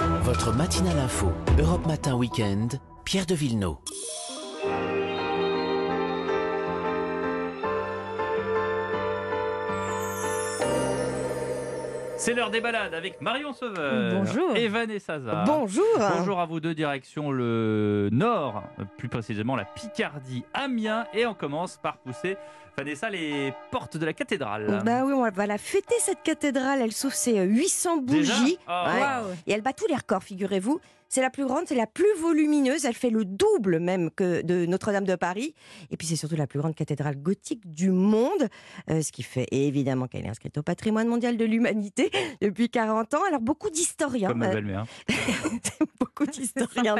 Votre matinale info, Europe Matin Weekend, Pierre de Villeneuve. C'est l'heure des balades avec Marion Sauveur. Bonjour. Et Vanessa Zaza. Bonjour. Bonjour à vous deux, direction le nord, plus précisément la Picardie, Amiens. Et on commence par pousser, Vanessa, les portes de la cathédrale. Bah oui, on va la fêter cette cathédrale. Elle souffle ses 800 Déjà bougies. Oh. Ouais. Et elle bat tous les records, figurez-vous. C'est la plus grande, c'est la plus volumineuse. Elle fait le double même que de Notre-Dame de Paris. Et puis c'est surtout la plus grande cathédrale gothique du monde. Euh, ce qui fait évidemment qu'elle est inscrite au patrimoine mondial de l'humanité depuis 40 ans. Alors beaucoup d'historiens, Comme ma euh, belle-mère. beaucoup d'historiens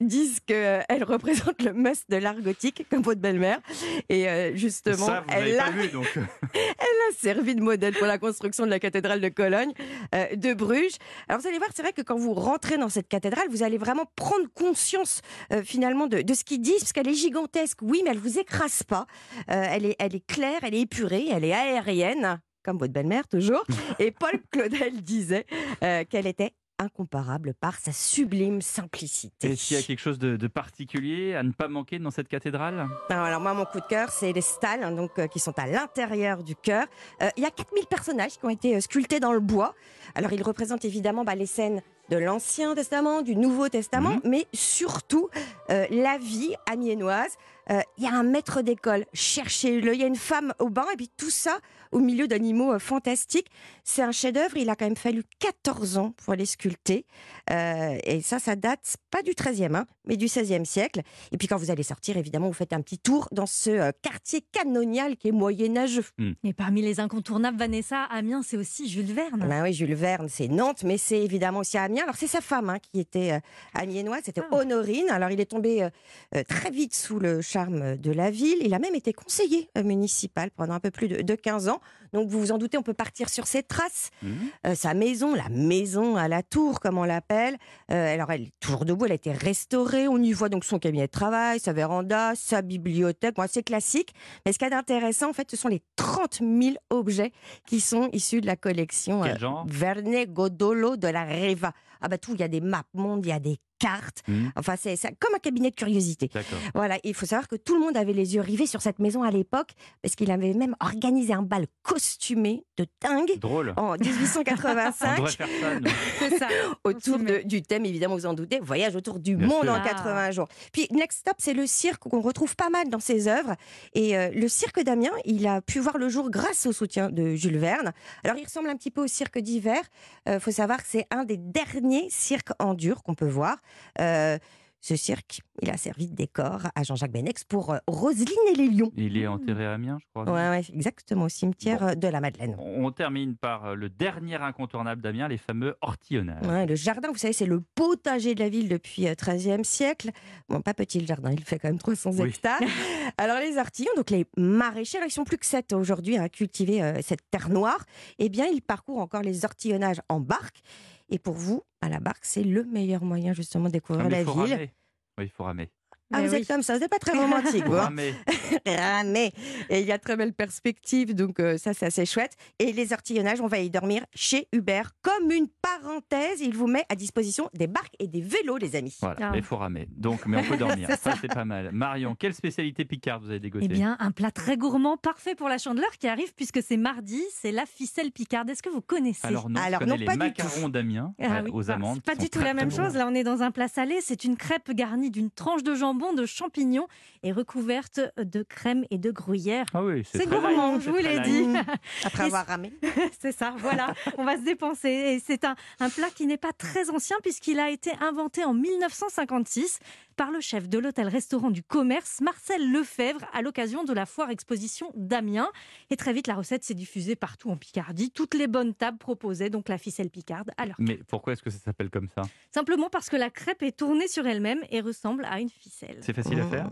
disent qu'elle représente le must de l'art gothique, comme votre belle-mère. Et euh, justement, Ça, elle a pas vu, donc. a servi de modèle pour la construction de la cathédrale de Cologne, euh, de Bruges. Alors vous allez voir, c'est vrai que quand vous rentrez dans cette cathédrale, vous allez vraiment prendre conscience euh, finalement de, de ce qu'ils disent, parce qu'elle est gigantesque, oui, mais elle vous écrase pas. Euh, elle, est, elle est claire, elle est épurée, elle est aérienne, comme votre belle-mère toujours. Et Paul Claudel disait euh, qu'elle était incomparable par sa sublime simplicité. Est-ce qu'il y a quelque chose de, de particulier à ne pas manquer dans cette cathédrale? Alors moi, mon coup de cœur, c'est les stalles hein, donc, euh, qui sont à l'intérieur du chœur. Euh, Il y a 4000 personnages qui ont été euh, sculptés dans le bois. Alors, ils représentent évidemment bah, les scènes de l'Ancien Testament, du Nouveau Testament, Mhm. mais surtout euh, la vie amiénoise. Euh, Il y a un maître d'école, cherchez-le. Il y a une femme au bain, et puis tout ça au milieu d'animaux euh, fantastiques. C'est un chef-d'œuvre. Il a quand même fallu 14 ans pour les sculpter. Euh, et ça, ça date pas du 13e, hein, mais du 16e siècle. Et puis quand vous allez sortir, évidemment, vous faites un petit tour dans ce euh, quartier canonial qui est moyenâgeux. Et parmi les incontournables, Vanessa, Amiens, c'est aussi Jules Verne. Ben oui, Jules Verne, c'est Nantes, mais c'est évidemment aussi Amiens. Alors c'est sa femme hein, qui était euh, amiénoise, c'était Ah. Honorine. Alors il est tombé euh, euh, très vite sous le charme de la ville. Il a même été conseiller euh, municipal pendant un peu plus de, de 15 ans. Donc vous vous en doutez, on peut partir sur ses traces. Mhm. Euh, sa maison, la maison à la tour, comme on l'appelle. Euh, alors, elle est toujours debout, elle a été restaurée. On y voit donc son cabinet de travail, sa véranda, sa bibliothèque. Bon, c'est classique. Mais ce qu'il y a d'intéressant, en fait, ce sont les 30 000 objets qui sont issus de la collection Quel euh, genre Verne Godolo de la Reva. Ah bah tout, il y a des maps mondes, il y a des cartes. Mhm. Enfin, c'est comme un cabinet de curiosité. D'accord. Voilà, il faut savoir que tout le monde avait les yeux rivés sur cette maison à l'époque, parce qu'il avait même organisé un bal costumé de dingue Drôle. en On 1885 devrait faire ça, autour de- du thème, évidemment, vous en doutez, voyage autour du Bien monde sûr. en Ah. 80 jours. Puis Next Stop, c'est le cirque qu'on retrouve pas mal dans ses œuvres. Et euh, le cirque d'Amiens, il a pu voir le jour grâce au soutien de Jules Verne. Alors il ressemble un petit peu au cirque d'hiver. Il faut savoir que c'est un des derniers cirques en dur qu'on peut voir. Euh, ce cirque, il a servi de décor à Jean-Jacques Benex pour euh, Roselyne et les lions. Il est enterré à Amiens, je crois. Ouais, ouais, exactement, au cimetière Bon. euh, de la Madeleine. On termine par le dernier incontournable d'Amiens, les fameux ortillonnages. Ouais, le jardin, vous savez, c'est le potager de la ville depuis euh, 13e siècle. Bon, pas petit le jardin, il fait quand même 300 Oui. hectares. Alors les artillons, donc les maraîchers, ils sont plus que 7 aujourd'hui à cultiver cette terre noire. Eh bien, ils parcourent encore les ortillonnages en barque. Et pour vous, à la barque, c'est le meilleur moyen justement de Ah, découvrir la il faut ville. ramer. Oui, il faut ramer. Ah, Mais vous oui. êtes comme ça, c'est pas très romantique. Vous, hein ramer. Ramer. Et il y a très belle perspective, donc euh, ça c'est assez chouette. Et les ortillonnages, on va y dormir chez Hubert. Comme une parenthèse, il vous met à disposition des barques et des vélos, les amis. Voilà, Ah. mais il faut ramer. Donc, mais on peut dormir. ça, c'est pas mal. Marion, quelle spécialité picarde vous avez dégoté Eh bien, un plat très gourmand, parfait pour la chandeleur qui arrive puisque c'est mardi, c'est la ficelle picarde. Est-ce que vous connaissez Alors non, Alors je connais non, les pas du macarons d'Amiens Ah euh, oui, aux bah, amandes. C'est pas qui du sont tout très, la même très bons. chose. Là, on est dans un plat salé. C'est une crêpe garnie d'une tranche de jambon, de champignons et recouverte de crème et de gruyère. Ah oui, c'est gourmand, light, je vous l'ai dit. Après avoir ramé. C'est ça, voilà. On va se dépenser. Et c'est un, un plat qui n'est pas très ancien puisqu'il a été inventé en 1956 par le chef de l'hôtel-restaurant du commerce, Marcel Lefebvre, à l'occasion de la foire exposition d'Amiens. Et très vite, la recette s'est diffusée partout en Picardie. Toutes les bonnes tables proposaient donc la ficelle picarde leur Mais pourquoi est-ce que ça s'appelle comme ça? Simplement parce que la crêpe est tournée sur elle-même et ressemble à une ficelle. C'est facile à Mmh. faire?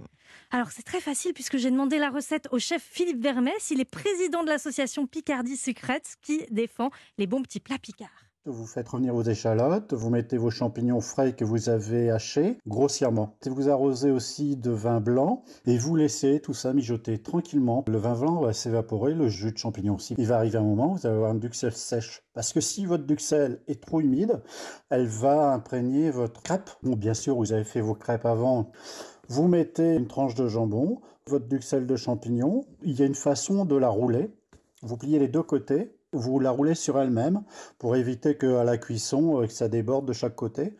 Alors c'est très facile puisque j'ai demandé la recette au chef Philippe Vermès. Il est président de l'association Picardie Sucrète qui défend les bons petits plats picards. Vous faites revenir vos échalotes, vous mettez vos champignons frais que vous avez hachés grossièrement. Vous arrosez aussi de vin blanc et vous laissez tout ça mijoter tranquillement. Le vin blanc va s'évaporer, le jus de champignon aussi. Il va arriver un moment où vous allez avoir une duxelle sèche. Parce que si votre duxelle est trop humide, elle va imprégner votre crêpe. Bon, bien sûr, vous avez fait vos crêpes avant. Vous mettez une tranche de jambon, votre duxelle de champignons. Il y a une façon de la rouler. Vous pliez les deux côtés, vous la roulez sur elle-même pour éviter qu'à la cuisson, euh, que ça déborde de chaque côté.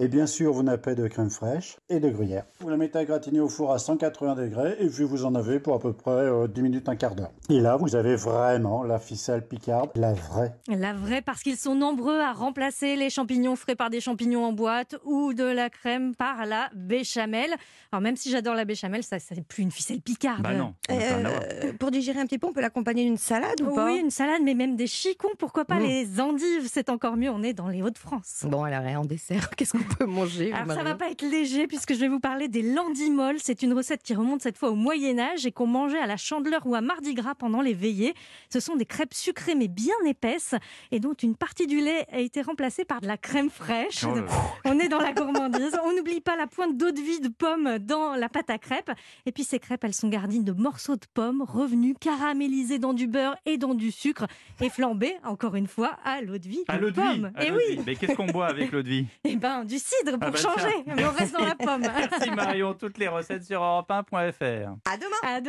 Et bien sûr, vous nappez de crème fraîche et de gruyère. Vous la mettez à gratiner au four à 180 degrés et puis vous en avez pour à peu près euh, 10 minutes, un quart d'heure. Et là, vous avez vraiment la ficelle picarde, la vraie. La vraie, parce qu'ils sont nombreux à remplacer les champignons frais par des champignons en boîte ou de la crème par la béchamel. Alors même si j'adore la béchamel, ça c'est plus une ficelle picarde. Bah non. Euh, pour digérer un petit peu, on peut l'accompagner d'une salade ou pas Oui, une salade, mais même des chicons, pourquoi pas Mm. les endives, c'est encore mieux, on est dans les Hauts-de-France. Bon, alors, en dessert, qu'est-ce qu'on peut manger Alors ça va pas être léger puisque je vais vous parler des landimoles. C'est une recette qui remonte cette fois au Moyen Âge et qu'on mangeait à la Chandeleur ou à Mardi Gras pendant les veillées. Ce sont des crêpes sucrées mais bien épaisses et dont une partie du lait a été remplacée par de la crème fraîche. Oh. On est dans la gourmandise. On n'oublie pas la pointe d'eau de vie de pomme dans la pâte à crêpes. Et puis ces crêpes, elles sont garnies de morceaux de pommes revenus caramélisés dans du beurre et dans du sucre et flambés, encore une fois, à l'eau de vie de À l'eau de vie. pomme. à Et oui, vie. Mais qu'est-ce qu'on boit avec l'eau de vie? Et ben du cidre pour Ah bah changer. Mais on reste dans la pomme. Merci Marion, toutes les recettes sur europe1.fr. À demain À demain.